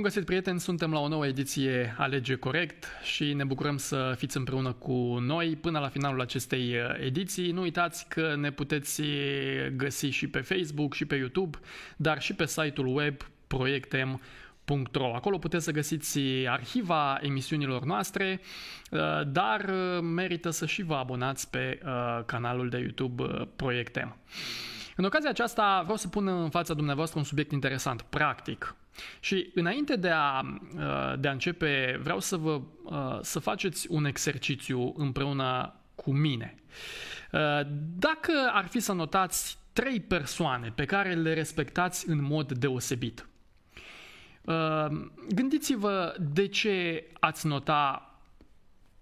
Bun găsit, prieteni! Suntem la o nouă ediție Alege Corect și ne bucurăm să fiți împreună cu noi până la finalul acestei uh, ediții. Nu uitați că ne puteți găsi și pe Facebook și pe YouTube, dar și pe site-ul web proiectem.ro. Acolo puteți să găsiți arhiva emisiunilor noastre, uh, dar uh, merită să și vă abonați pe canalul de YouTube Proiectem. În ocazia aceasta vreau să pun în fața dumneavoastră un subiect interesant, practic. Și înainte de a, uh, de a începe, vreau să vă uh, să faceți un exercițiu împreună cu mine. Uh, dacă ar fi să notați trei persoane pe care le respectați în mod deosebit, gândiți-vă de ce ați nota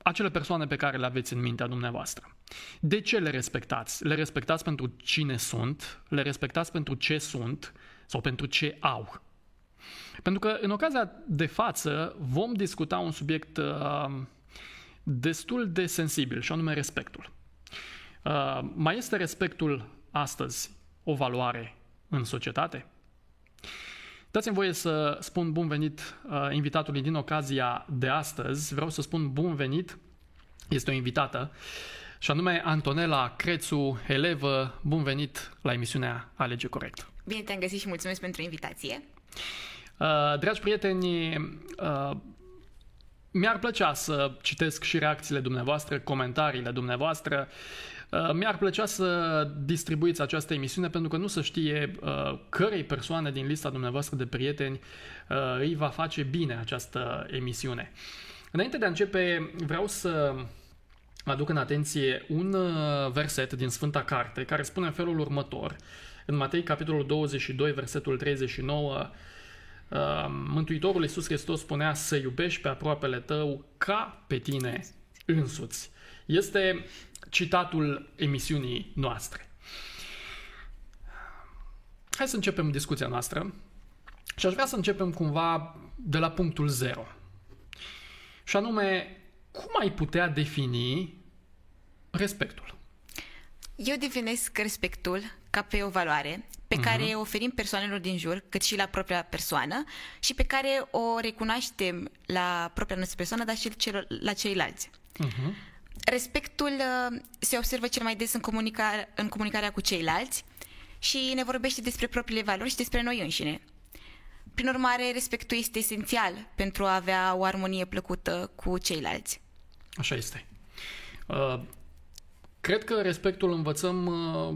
acele persoane pe care le aveți în mintea dumneavoastră. De ce le respectați? Le respectați pentru cine sunt, le respectați pentru ce sunt sau pentru ce au. Pentru că în ocazia de față vom discuta un subiect uh, destul de sensibil și anume respectul. Uh, mai este respectul astăzi o valoare în societate? Dați-mi voie să spun bun venit uh, invitatului din ocazia de astăzi. Vreau să spun bun venit, este o invitată, și anume Antonela Crețu, elevă. Bun venit la emisiunea Alege Corect. Bine te-am găsit și mulțumesc pentru invitație. Uh, dragi prieteni, uh, mi-ar plăcea să citesc și reacțiile dumneavoastră, comentariile dumneavoastră. Uh, mi-ar plăcea să distribuiți această emisiune pentru că nu se știe cărei persoane din lista dumneavoastră de prieteni îi va face bine această emisiune. Înainte de a începe, vreau să aduc în atenție un verset din Sfânta Carte care spune în felul următor. În Matei, capitolul 22, versetul 39, Mântuitorul Iisus Hristos spunea să iubești pe aproapele tău ca pe tine însuți. Este citatul emisiunii noastre. Hai să începem discuția noastră și aș vrea să începem cumva de la punctul zero. Și anume, cum ai putea defini respectul? Eu definesc respectul ca pe o valoare pe uh-huh. care o oferim persoanelor din jur, cât și la propria persoană și pe care o recunoaștem la propria noastră persoană, dar și celor, la ceilalți. Uh-huh. Respectul uh, se observă cel mai des în, comunica- în comunicarea cu ceilalți și ne vorbește despre propriile valori și despre noi înșine. Prin urmare, respectul este esențial pentru a avea o armonie plăcută cu ceilalți. Așa este. Uh, cred că respectul învățăm uh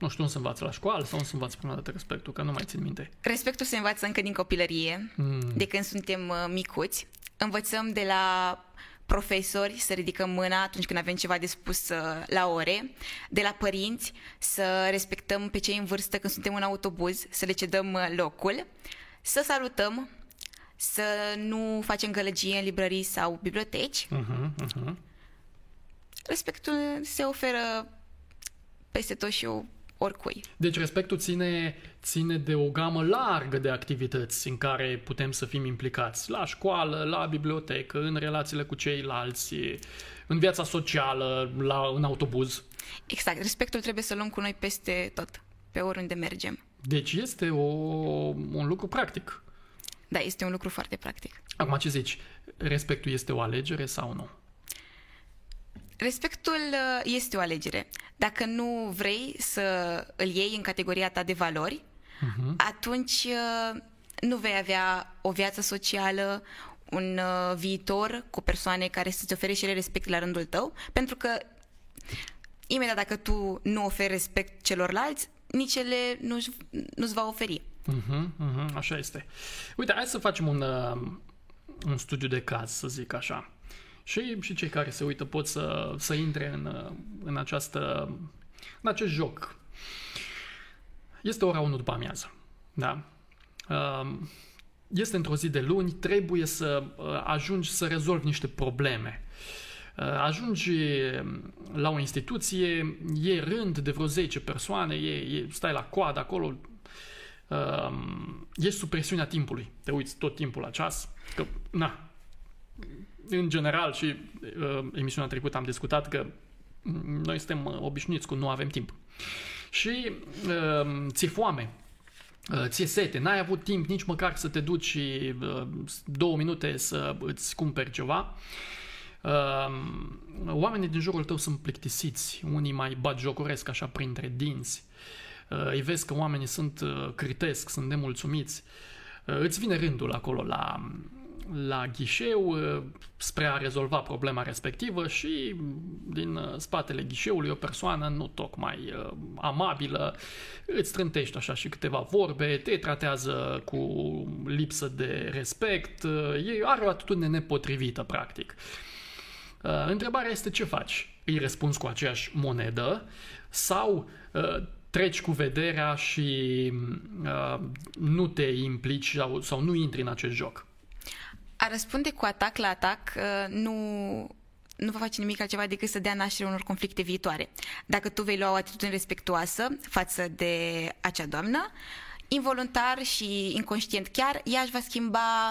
nu știu, nu se învață la școală sau nu se învață prima dată respectul, că nu mai țin minte. Respectul se învață încă din copilărie, mm. de când suntem uh, micuți. Învățăm de la profesori să ridicăm mâna atunci când avem ceva de spus uh, la ore, de la părinți să respectăm pe cei în vârstă când suntem în autobuz, să le cedăm uh, locul, să salutăm, să nu facem gălăgie în librării sau biblioteci. Uh-huh, uh-huh. Respectul se oferă peste tot și eu oricui. Deci respectul ține, ține de o gamă largă de activități în care putem să fim implicați. La școală, la bibliotecă, în relațiile cu ceilalți, în viața socială, la, în autobuz. Exact. Respectul trebuie să luăm cu noi peste tot, pe oriunde mergem. Deci este o, un lucru practic. Da, este un lucru foarte practic. Acum ce zici? Respectul este o alegere sau nu? Respectul uh, este o alegere. Dacă nu vrei să îl iei în categoria ta de valori, uh-huh. atunci uh, nu vei avea o viață socială, un uh, viitor cu persoane care să-ți ofere și ele respect la rândul tău, pentru că imediat dacă tu nu oferi respect celorlalți, nici ele nu-și, nu-ți va oferi. Uh-huh, uh-huh, așa este. Uite, hai să facem un, uh, un studiu de caz, să zic așa. Și, și cei care se uită pot să, să intre în, în, această, în acest joc. Este ora 1 după amiază. Da? Um, este într-o zi de luni, trebuie să uh, ajungi să rezolvi niște probleme. Uh, ajungi la o instituție, e rând de vreo 10 persoane, e, e, stai la coadă acolo, um, ești sub presiunea timpului. Te uiți tot timpul la ceas, că, na, în general și uh, emisiunea trecută am discutat că noi suntem uh, obișnuiți cu nu avem timp. Și uh, ți foame. uh, ție sete, n-ai avut timp nici măcar să te duci uh, două minute să îți cumperi ceva. Uh, oamenii din jurul tău sunt plictisiți, unii mai batjocoresc așa printre dinți. Îi vezi că oamenii sunt critesc, sunt nemulțumiți. Îți vine rândul acolo la la ghișeu uh, spre a rezolva problema respectivă și din uh, spatele ghișeului o persoană nu tocmai uh, amabilă îți trântește așa și câteva vorbe, te tratează cu lipsă de respect, e, are o atitudine nepotrivită practic. Întrebarea este ce faci? Îi răspunzi cu aceeași monedă sau treci cu vederea și uh, nu te implici sau, sau nu intri în acest joc? A răspunde cu atac la atac uh, nu, nu va face nimic altceva decât să dea naștere unor conflicte viitoare. Dacă tu vei lua o atitudine respectuoasă față de acea doamnă, involuntar și inconștient chiar, ea își va schimba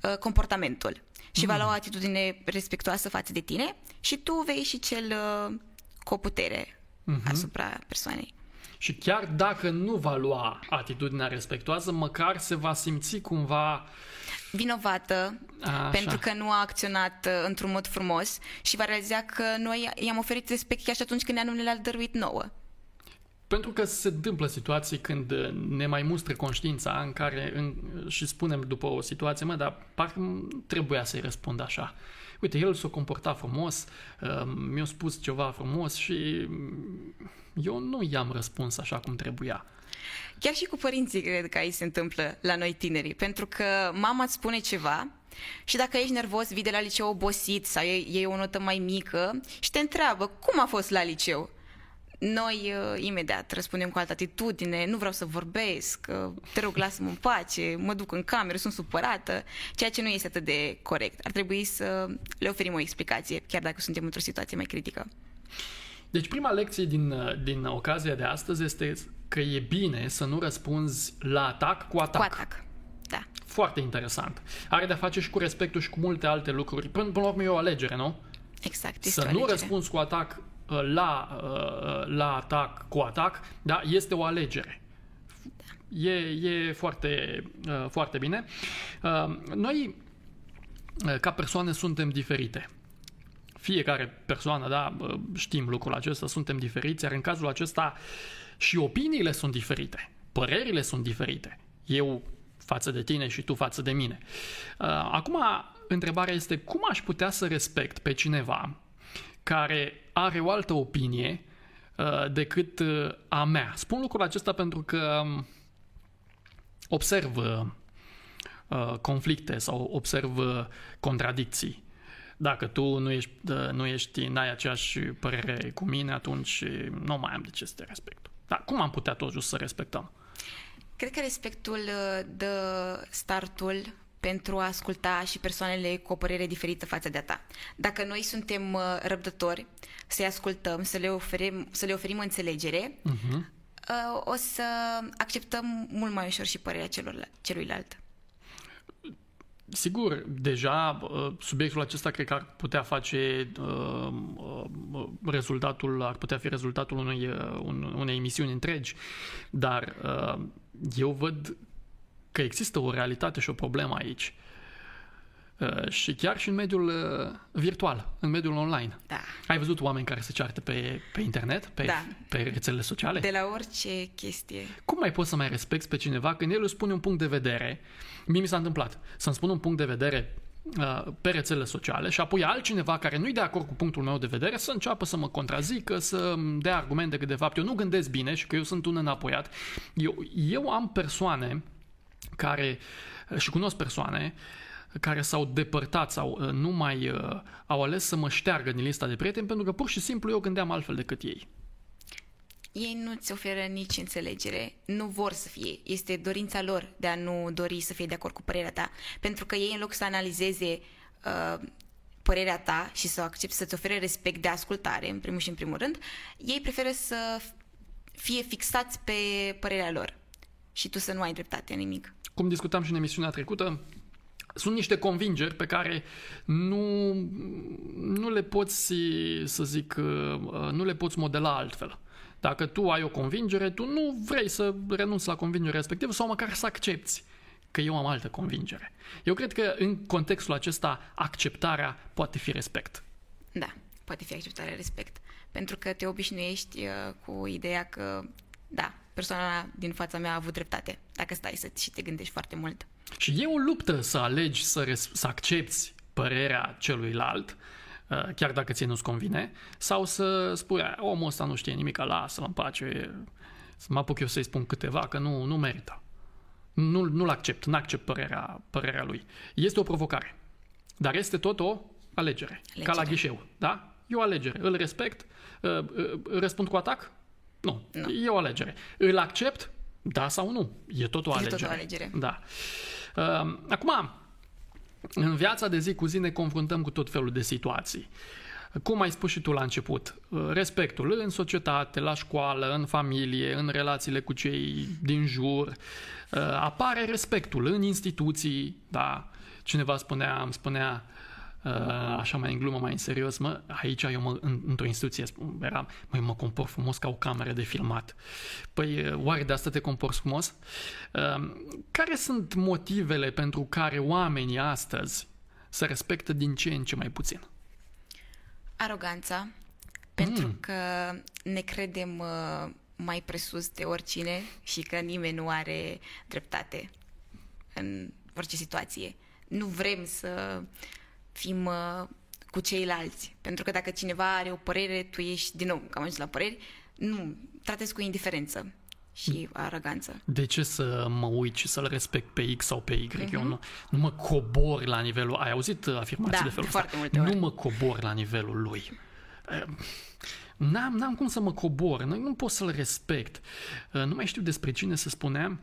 uh, comportamentul și mm. va lua o atitudine respectuoasă față de tine și tu vei și cel uh, cu o putere mm-hmm. asupra persoanei. Și chiar dacă nu va lua atitudinea respectuoasă, măcar se va simți cumva uh, vinovată A, pentru că nu a acționat uh, într-un mod frumos și va realiza că noi i-am oferit respect chiar și atunci când ne-a nu le-a dăruit nouă. Pentru că se întâmplă situații când uh, ne mai mustră conștiința în care în, și spunem după o situație, mă, dar parcă trebuia să-i răspund așa. Uite, el s-a comportat frumos, uh, mi-a spus ceva frumos și eu nu i-am răspuns așa cum trebuia. Chiar și cu părinții cred că aici se întâmplă la noi tinerii, pentru că mama îți spune ceva și dacă ești nervos, vii de la liceu obosit sau iei o notă mai mică și te întreabă cum a fost la liceu. Noi uh, imediat răspundem cu altă atitudine, nu vreau să vorbesc, uh, te rog lasă-mă în pace, mă duc în cameră, sunt supărată, ceea ce nu este atât de corect. Ar trebui să le oferim o explicație, chiar dacă suntem într-o situație mai critică. Deci prima lecție din, uh, din ocazia de astăzi este că e bine să nu răspunzi la atac cu atac. Cu atac, da. Foarte interesant. Are de-a face și cu respectul și cu multe alte lucruri. Până, până la urmă e o alegere, nu? Exact. Să nu alegere. răspunzi cu atac uh, la, uh, la atac cu atac, da, este o alegere. Da. E, e foarte, uh, foarte bine. Noi, ca persoane, suntem diferite. Fiecare persoană, da, știm lucrul acesta, suntem diferiți, iar în cazul acesta și opiniile sunt diferite, părerile sunt diferite. Eu față de tine și tu față de mine. Uh, acum, întrebarea este cum aș putea să respect pe cineva care are o altă opinie uh, decât uh, a mea. Spun lucrul acesta pentru că um, observ conflicte sau observ contradicții. Dacă tu nu ești, nu ești, n-ai aceeași părere cu mine, atunci nu mai am de ce să te respect. Dar cum am putea totuși să respectăm? Cred că respectul uh, dă startul pentru a asculta și persoanele cu o părere diferită față de a ta. Dacă noi suntem uh, răbdători, să-i ascultăm, să le oferim, să le oferim înțelegere, uh-huh. o să acceptăm mult mai ușor și părerea celor, celuilalt. Sigur, deja uh, subiectul acesta cred că ar putea face uh, uh, rezultatul, ar putea fi rezultatul unui, unei emisiuni întregi, dar eu văd că există o realitate și o problemă aici. Și chiar și în mediul virtual, în mediul online. Da. Ai văzut oameni care se ceartă pe, pe internet, pe, da. pe rețelele sociale? De la orice chestie. Cum mai poți să mai respecti pe cineva când el îți spune un punct de vedere Mie mi s-a întâmplat să-mi spun un punct de vedere uh, pe rețelele sociale și apoi altcineva care nu-i de acord cu punctul meu de vedere să înceapă să mă contrazică, să dea argumente că de fapt eu nu gândesc bine și că eu sunt un înapoiat. Eu, eu am persoane care, și cunosc persoane care s-au depărtat sau uh, nu mai uh, au ales să mă șteargă din lista de prieteni pentru că pur și simplu eu gândeam altfel decât ei ei nu-ți oferă nici înțelegere, nu vor să fie. Este dorința lor de a nu dori să fie de acord cu părerea ta. Pentru că ei, în loc să analizeze uh, părerea ta și să o accepte, să-ți ofere respect de ascultare, în primul și în primul rând, ei preferă să fie fixați pe părerea lor și tu să nu ai dreptate în nimic. Cum discutam și în emisiunea trecută, sunt niște convingeri pe care nu, nu le poți, să zic, uh, nu le poți modela altfel. Dacă tu ai o convingere, tu nu vrei să renunți la convingerea respectivă sau măcar să accepti că eu am altă convingere. Eu cred că în contextul acesta acceptarea poate fi respect. Da, poate fi acceptarea respect. Pentru că te obișnuiești uh, cu ideea că, da, persoana din fața mea a avut dreptate, dacă stai să și te gândești foarte mult. Și e o luptă să alegi să, res- să accepti părerea celuilalt, uh, chiar dacă ție nu-ți convine, sau să spui, omul ăsta nu știe nimic, lasă-l în pace, să mă apuc eu să-i spun câteva, că nu, nu merită. Nu, nu-l accept, nu accept părerea, părerea lui. Este o provocare, dar este tot o alegere, alegere. ca la ghișeu, da? E o alegere, îl respect, uh, uh, răspund cu atac? Nu, nu, e o alegere. Îl accept? Da sau nu? E tot o alegere. E tot o alegere. Da. Uh, acum, în viața de zi cu zi ne confruntăm cu tot felul de situații. Cum ai spus și tu la început, respectul în societate, la școală, în familie, în relațiile cu cei din jur, apare respectul în instituții, da? Cineva spunea, îmi spunea, Uh, așa mai în glumă, mai în serios, mă, aici eu mă, în, într-o instituție eram, măi, mă compor frumos ca o cameră de filmat. Păi, uh, oare de asta te comporți frumos? Uh, care sunt motivele pentru care oamenii astăzi se respectă din ce în ce mai puțin? Aroganța, pentru mm. că ne credem mai presus de oricine și că nimeni nu are dreptate în orice situație. Nu vrem să fim uh, cu ceilalți. Pentru că dacă cineva are o părere, tu ești, din nou, cam ajuns la păreri, nu, tratezi cu indiferență și aroganță. De ce să mă uit și să-l respect pe X sau pe Y? Uh-huh. Eu nu, nu mă cobor la nivelul... Ai auzit afirmații da, de felul foarte ăsta? Multe nu mă cobor la nivelul lui. Ehm, n-am, n-am cum să mă cobor, nu, nu pot să-l respect. Nu mai știu despre cine să spunea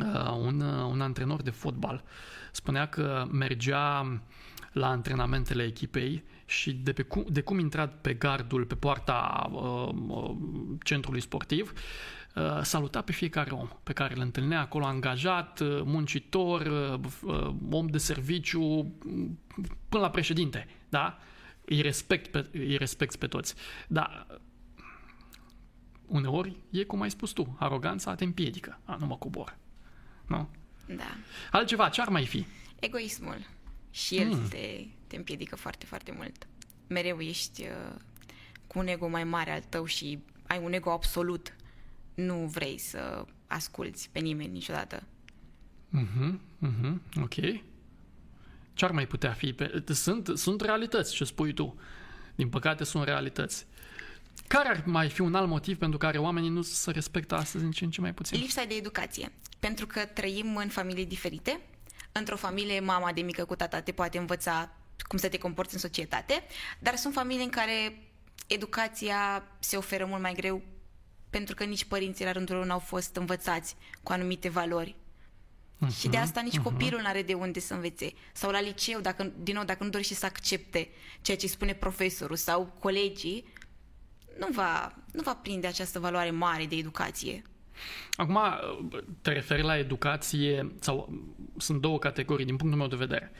uh, un, uh, un antrenor de fotbal. Spunea că mergea la antrenamentele echipei și de, pe cum, de cum intrat pe gardul, pe poarta uh, uh, centrului sportiv, uh, saluta pe fiecare om pe care îl întâlnea acolo, angajat, uh, muncitor, uh, uh, om de serviciu, până la președinte, da? Îi respect pe, îi respect pe toți. Dar uneori e cum ai spus tu, aroganța te împiedică. A, nu mă cobor. Nu? Da. Altceva, ce ar mai fi? Egoismul și el mm. te, te împiedică foarte, foarte mult. Mereu ești uh, cu un ego mai mare al tău și ai un ego absolut. Nu vrei să asculți pe nimeni niciodată. Mhm, mhm, ok. Ce ar mai putea fi? Sunt, sunt realități, ce spui tu. Din păcate sunt realități. Care ar mai fi un alt motiv pentru care oamenii nu se respectă astăzi în ce în ce mai puțin? Lipsa de educație. Pentru că trăim în familii diferite, într-o familie, mama de mică cu tata te poate învăța cum să te comporți în societate, dar sunt familii în care educația se oferă mult mai greu pentru că nici părinții la rândul lor n-au fost învățați cu anumite valori. Uh-huh, și de asta nici uh-huh. copilul nu are de unde să învețe. Sau la liceu, dacă, din nou, dacă nu dorește să accepte ceea ce spune profesorul sau colegii, nu va, nu va prinde această valoare mare de educație. Acum, te referi la educație, sau sunt două categorii din punctul meu de vedere.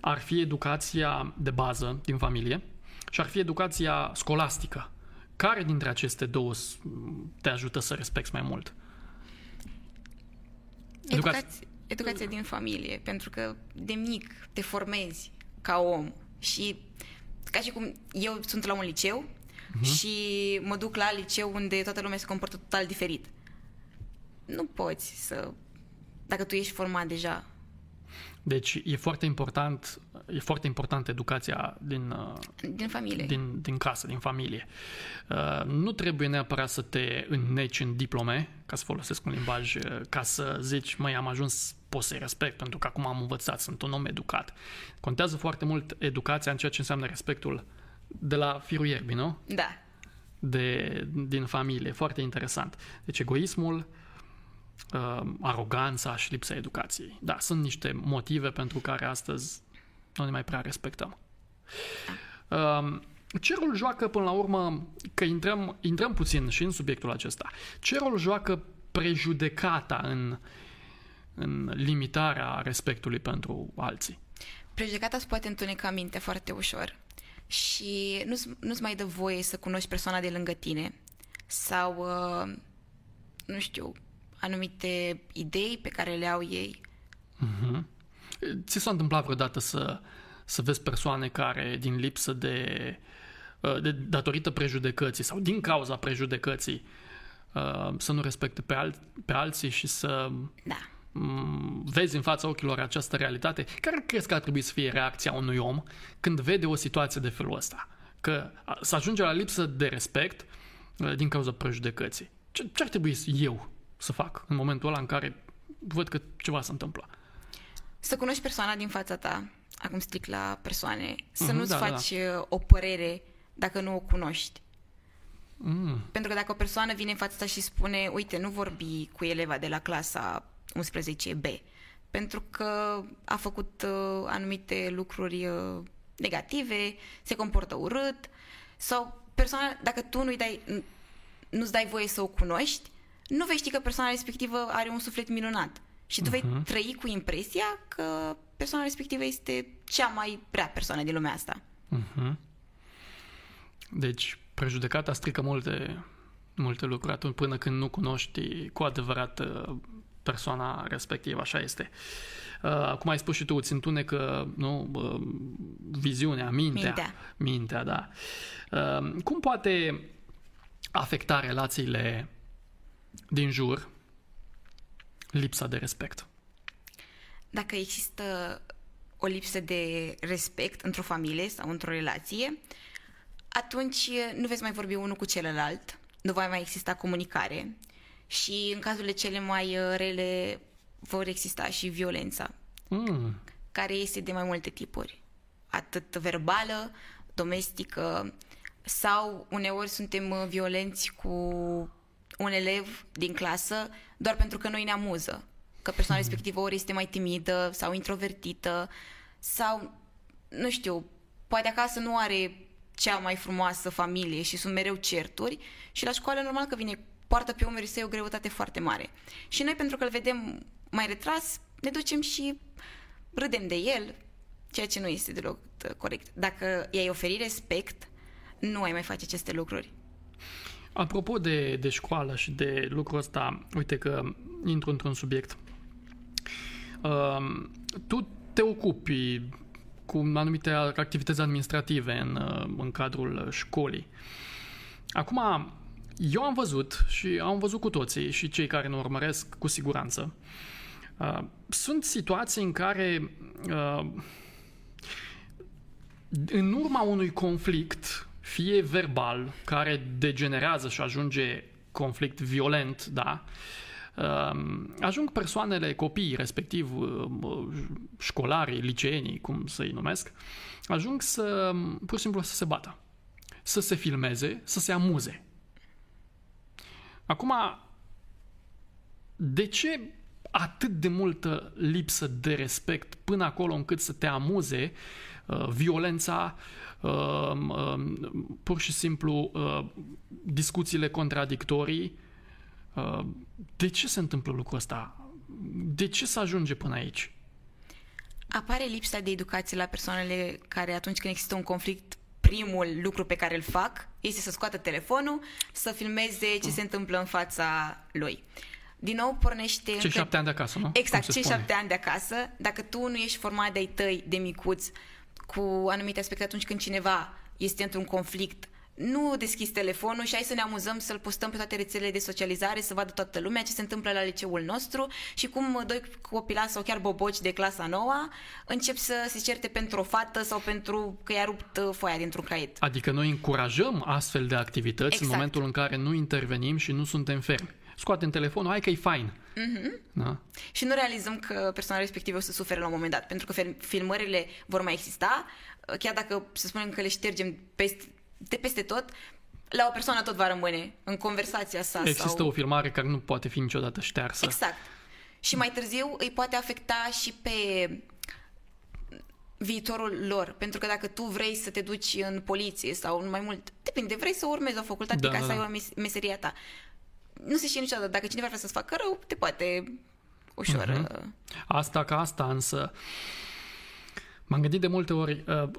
Ar fi educația de bază din familie și ar fi educația scolastică. Care dintre aceste două te ajută să respecti mai mult? Educația, educația din familie, pentru că de mic te formezi ca om și ca și cum eu sunt la un liceu uh-huh. și mă duc la liceu unde toată lumea se comportă total diferit nu poți să... Dacă tu ești format deja. Deci e foarte important, e foarte important educația din, uh, din familie. Din, din casă, din familie. Uh, nu trebuie neapărat să te înneci în diplome, ca să folosesc un limbaj, uh, ca să zici, măi, am ajuns, pot să-i respect, pentru că acum am învățat, sunt un om educat. Contează foarte mult educația în ceea ce înseamnă respectul de la firul ierbii, nu? Da. De, din familie, foarte interesant. Deci egoismul, uh, uh, aroganța și lipsa educației. Da, sunt niște motive pentru care astăzi nu ne mai prea respectăm. Uh, ce rol joacă, până la urmă, că intrăm, intrăm puțin și în subiectul acesta, ce rol joacă prejudecata în, în limitarea respectului pentru alții? Prejudecata îți poate întuneca minte foarte ușor și nu-ți, nu-ți mai dă voie să cunoști persoana de lângă tine sau, uh, nu știu, anumite idei pe care le au ei. Uh-huh. Ți s-a întâmplat vreodată să, să vezi persoane care, din lipsă de, uh, de datorită prejudecății sau din cauza prejudecății, uh, să nu respecte pe, al, pe alții și să Da. mm, vezi în fața ochilor această realitate, care crezi că ar trebui să fie reacția unui om când vede o situație de felul ăsta? Că a- să ajunge la lipsă de respect uh, din cauza prejudecății. Ce, ce ar trebui eu să fac în momentul ăla în care văd că ceva se întâmplă? Să cunoști persoana din fața ta, acum stric la persoane, să Mhm, nu-ți da, da, faci uh, o părere dacă nu o cunoști. Mm, Pentru că dacă o persoană vine în fața ta și spune, uite, nu vorbi cu eleva de la clasa 11B, pentru că a făcut uh, anumite lucruri uh, negative, se comportă urât, sau persoana, dacă tu nu-i dai, n- nu-ți dai voie să o cunoști, nu vei ști că persoana respectivă are un suflet minunat. Și tu vei Mhm. trăi cu impresia că persoana respectivă este cea mai rea persoană din lumea asta. mhm. Deci, prejudecata strică multe, multe lucruri atunci până când nu cunoști cu adevărat uh, persoana respectivă, așa este. Uh, Cum ai spus și tu, îți întunecă nu, uh, viziunea, mintea. Mintea. Mintea, da. Uh, Cum poate afecta relațiile din jur lipsa de respect? dacă există o lipsă de respect într-o familie sau într-o relație, atunci nu veți mai vorbi unul cu celălalt, nu va mai exista comunicare și în cazurile cele mai uh, rele vor exista și violența, Mm, care este de mai multe tipuri, atât verbală, domestică sau uneori suntem uh, violenți cu un elev din clasă doar pentru că noi ne amuză, că persoana respectivă ori este mai timidă sau introvertită sau, nu știu, poate acasă nu are cea mai frumoasă familie și sunt mereu certuri și la școală normal că vine poartă pe umerii săi o greutate foarte mare. Și noi pentru că îl vedem mai retras, ne ducem și râdem de el, ceea ce nu este deloc uh, corect. Dacă i-ai oferi respect, nu ai mai face aceste lucruri. Apropo de, de școală și de lucrul ăsta, uite că intru într-un subiect. Uh, tu te ocupi cu anumite activități administrative în, uh, în cadrul școlii. Acum, eu am văzut și am văzut cu toții și cei care ne urmăresc cu siguranță. Uh, sunt situații în care uh, în urma unui conflict, fie verbal, care degenerează și ajunge conflict violent, da, um, ajung persoanele, copiii, respectiv uh, școlarii, liceenii, cum să-i numesc, ajung să, pur și simplu, să se bată, să se filmeze, să se amuze. Acum, de ce atât de multă lipsă de respect până acolo încât să te amuze uh, violența, uh, uh, pur și simplu uh, discuțiile contradictorii. Uh, de ce se întâmplă lucrul ăsta? De ce să ajunge până aici? Apare lipsa de educație la persoanele care atunci când există un conflict primul lucru pe care îl fac este să scoată telefonul, să filmeze ce se întâmplă în fața lui. Din nou pornește... Cei încă- șapte ani de acasă, nu? Exact, Cum se cei spune. șapte ani de acasă, dacă tu nu ești format de-ai tăi, de micuț, cu anumite aspecte atunci când cineva este într-un conflict, nu deschizi telefonul și hai să ne amuzăm să-l postăm pe toate rețelele de socializare, să vadă toată lumea ce se întâmplă la liceul nostru și cum doi copilași sau chiar boboci de clasa noua încep să se certe pentru o fată sau pentru că i-a rupt uh, foaia dintr-un caiet. Adică noi încurajăm astfel de activități Exact. în momentul în care nu intervenim și nu suntem fermi. Scoatem telefonul, hai că e fain. Mhm. Da? Și nu realizăm că persoana respectivă o să sufere la un moment dat, pentru că fil- filmările vor mai exista, chiar dacă să spunem că le ștergem peste, de peste tot, la o persoană tot va rămâne în conversația sa. Există sau... o filmare care nu poate fi niciodată ștearsă. Exact. Și mai târziu îi poate afecta și pe viitorul lor. Pentru că dacă tu vrei să te duci în poliție sau mai mult, depinde, vrei să urmezi o facultate Da, ca da, să ai da. o mes- meseria ta. Nu se știe niciodată. Dacă cineva vrea să-ți facă rău, te poate ușor... Mhm. Asta ca asta, însă, m-am gândit de multe ori, uh,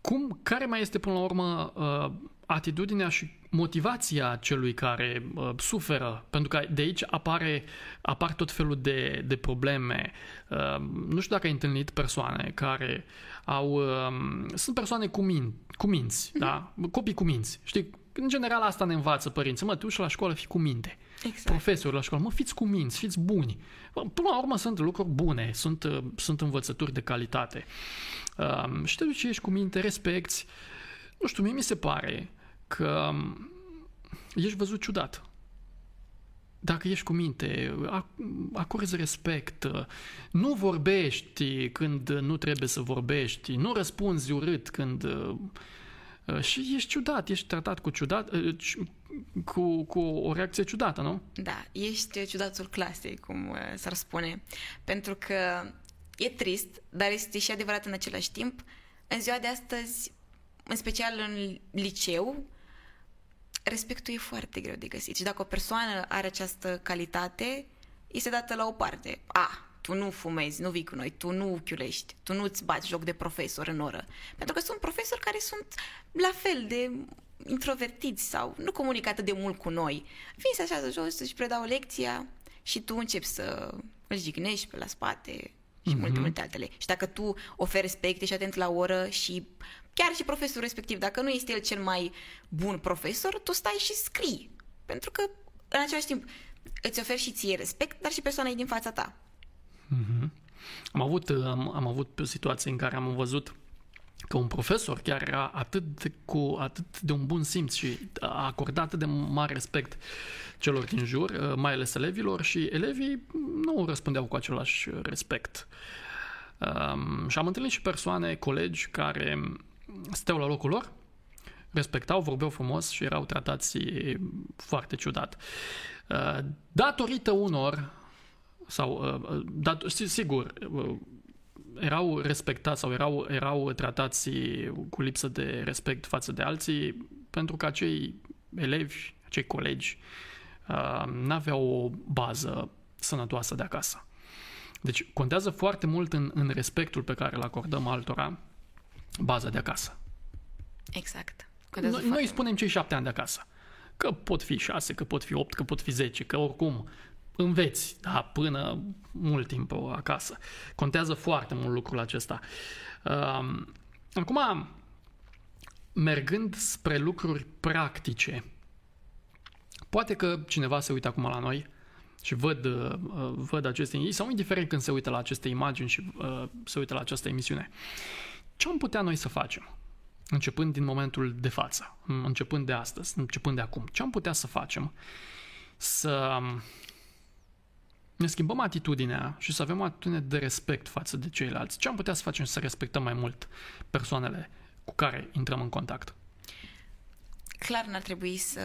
cum, care mai este până la urmă uh, atitudinea și motivația celui care uh, suferă, pentru că de aici apare, apar tot felul de, de probleme. Uh, nu știu dacă ai întâlnit persoane care au... Uh, sunt persoane cu, min, cu minți, mm-hmm. da? Copii cu minți. Știi, în general asta ne învață părinții. Mă, tu și la școală fi cu minte. Exact. Profesori la școală, mă, fiți cu minți, fiți buni. Până la urmă sunt lucruri bune, sunt, uh, sunt învățături de calitate. Uh, și te ce ești cu minte, respecti. Nu știu, mie mi se pare că um, ești văzut ciudat. Dacă ești cu minte, acorzi respect, nu vorbești când nu trebuie să vorbești, nu răspunzi urât când... Uh, și ești ciudat, ești tratat cu ciudat, uh, cu, cu o reacție ciudată, nu? Da, ești ciudatul clasei, cum uh, s-ar spune. Pentru că e trist, dar este și adevărat în același timp. În ziua de astăzi, în special în liceu, respectul e foarte greu de găsit. Și dacă o persoană are această calitate, este dată la o parte. A, tu nu fumezi, nu vii cu noi, tu nu chiulești, tu nu-ți bați joc de profesor în oră. Pentru că sunt profesori care sunt la fel de introvertiți sau nu comunică atât de mult cu noi. Vin să așează jos, să-și predau lecția și tu începi să îl jignești pe la spate și mm-hmm. multe, multe altele. Și dacă tu oferi respect, ești atent la oră și chiar și profesorul respectiv, dacă nu este el cel mai bun profesor, tu stai și scrii. Pentru că, în același timp, îți oferi și ție respect, dar și persoana e din fața ta. Mm-hmm. Am avut, am, am avut situații în care am văzut că un profesor chiar era atât de, cu atât de un bun simț și a acordat atât de mare respect celor din jur, mai ales elevilor și elevii nu răspundeau cu același respect. Um, și am întâlnit și persoane, colegi, care stau la locul lor, respectau, vorbeau frumos și erau tratați foarte ciudat. Uh, datorită unor, sau, uh, dat, sigur, uh, erau respectați sau erau, erau tratați cu lipsă de respect față de alții, pentru că acei elevi, acei colegi, n-aveau o bază sănătoasă de acasă. Deci contează foarte mult în, în respectul pe care îl acordăm altora baza de acasă. Exact. Noi, noi spunem cei șapte ani de acasă. Că pot fi șase, că pot fi opt, că pot fi zece, că oricum înveți da, până mult timp acasă. Contează foarte mult lucrul acesta. Um, acum, mergând spre lucruri practice, poate că cineva se uită acum la noi și văd, uh, văd aceste sau indiferent când se uită la aceste imagini și uh, se uită la această emisiune. Ce am putea noi să facem? Începând din momentul de față, începând de astăzi, începând de acum. Ce am putea să facem? Să ne schimbăm atitudinea și să avem o atitudine de respect față de ceilalți. Ce am putea să facem să respectăm mai mult persoanele cu care intrăm în contact? Clar n-ar trebui să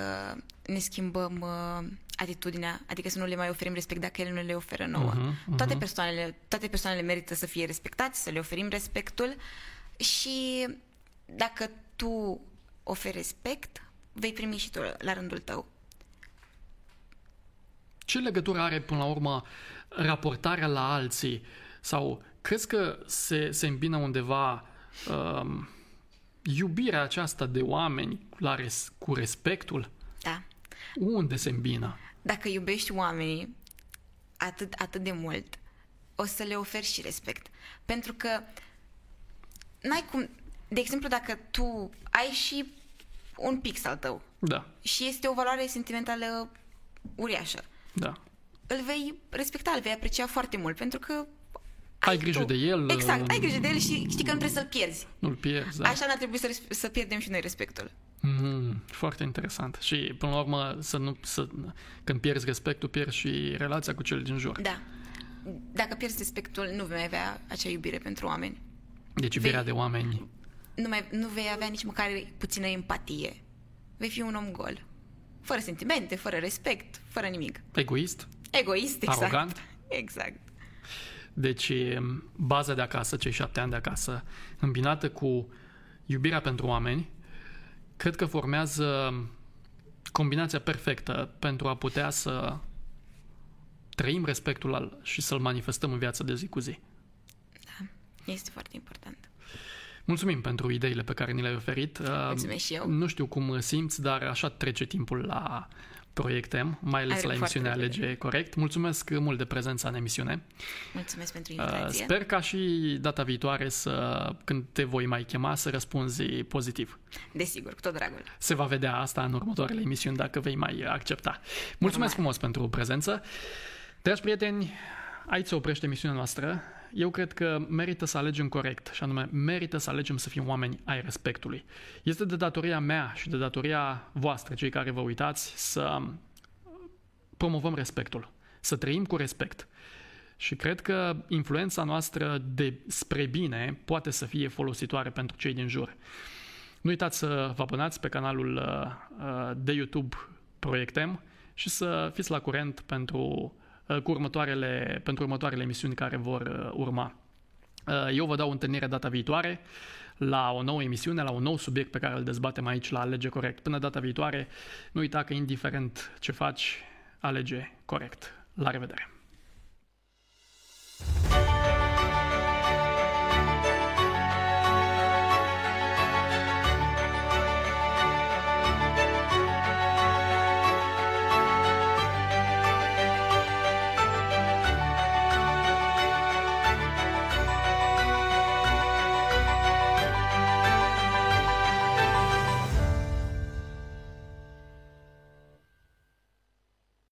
ne schimbăm uh, atitudinea, adică să nu le mai oferim respect dacă ele nu le oferă nouă. Uh-huh, uh-huh. Toate, persoanele, toate persoanele merită să fie respectați, să le oferim respectul și dacă tu oferi respect, vei primi și tu la rândul tău. Ce legătură are, până la urmă, raportarea la alții? Sau crezi că se, se îmbină undeva um, iubirea aceasta de oameni la res, cu respectul? Da. Unde se îmbină? Dacă iubești oamenii atât, atât de mult, o să le oferi și respect. Pentru că n-ai cum... De exemplu, dacă tu ai și un pix al tău da. și este o valoare sentimentală uriașă, da. îl vei respecta, îl vei aprecia foarte mult, pentru că ai grijă tu. de el. Exact, ai grijă de el și știi că nu trebuie să-l pierzi. Nu-l pierzi, da. Așa n-ar trebui să, să pierdem și noi respectul. Mm, foarte interesant. Și, până la urmă, să nu, să, când pierzi respectul, pierzi și relația cu cel din jur. Da. Dacă pierzi respectul, nu vei avea acea iubire pentru oameni. Deci iubirea vei, de oameni. Nu, mai, nu vei avea nici măcar puțină empatie. Vei fi un om gol. Fără sentimente, fără respect, fără nimic. Egoist? Egoist, exact. Arogant? Exact. Deci, baza de acasă, cei șapte ani de acasă, îmbinată cu iubirea pentru oameni, cred că formează combinația perfectă pentru a putea să trăim respectul și să-l manifestăm în viața de zi cu zi. Da, este foarte important. Mulțumim pentru ideile pe care ni le-ai oferit. Mulțumesc și eu. Nu știu cum simți, dar așa trece timpul la proiectăm, mai ales Are la emisiunea Alege Corect. Mulțumesc mult de prezența în emisiune. Mulțumesc pentru invitație. Sper ca și data viitoare să, când te voi mai chema, să răspunzi pozitiv. Desigur, cu tot dragul. Se va vedea asta în următoarele emisiuni dacă vei mai accepta. Mulțumesc Normal. frumos pentru prezență. Dragi prieteni, aici se oprește emisiunea noastră eu cred că merită să alegem corect, și anume merită să alegem să fim oameni ai respectului. Este de datoria mea și de datoria voastră, cei care vă uitați, să promovăm respectul, să trăim cu respect. Și cred că influența noastră de spre bine poate să fie folositoare pentru cei din jur. Nu uitați să vă abonați pe canalul uh, uh, de YouTube Proiectem și să fiți la curent pentru Uh, cu următoarele, pentru următoarele emisiuni care vor uh, urma. Uh, eu vă dau întâlnire data viitoare la o nouă emisiune, la un nou subiect pe care îl dezbatem aici la Alege Corect. Până data viitoare, nu uita că indiferent ce faci, alege corect. La revedere!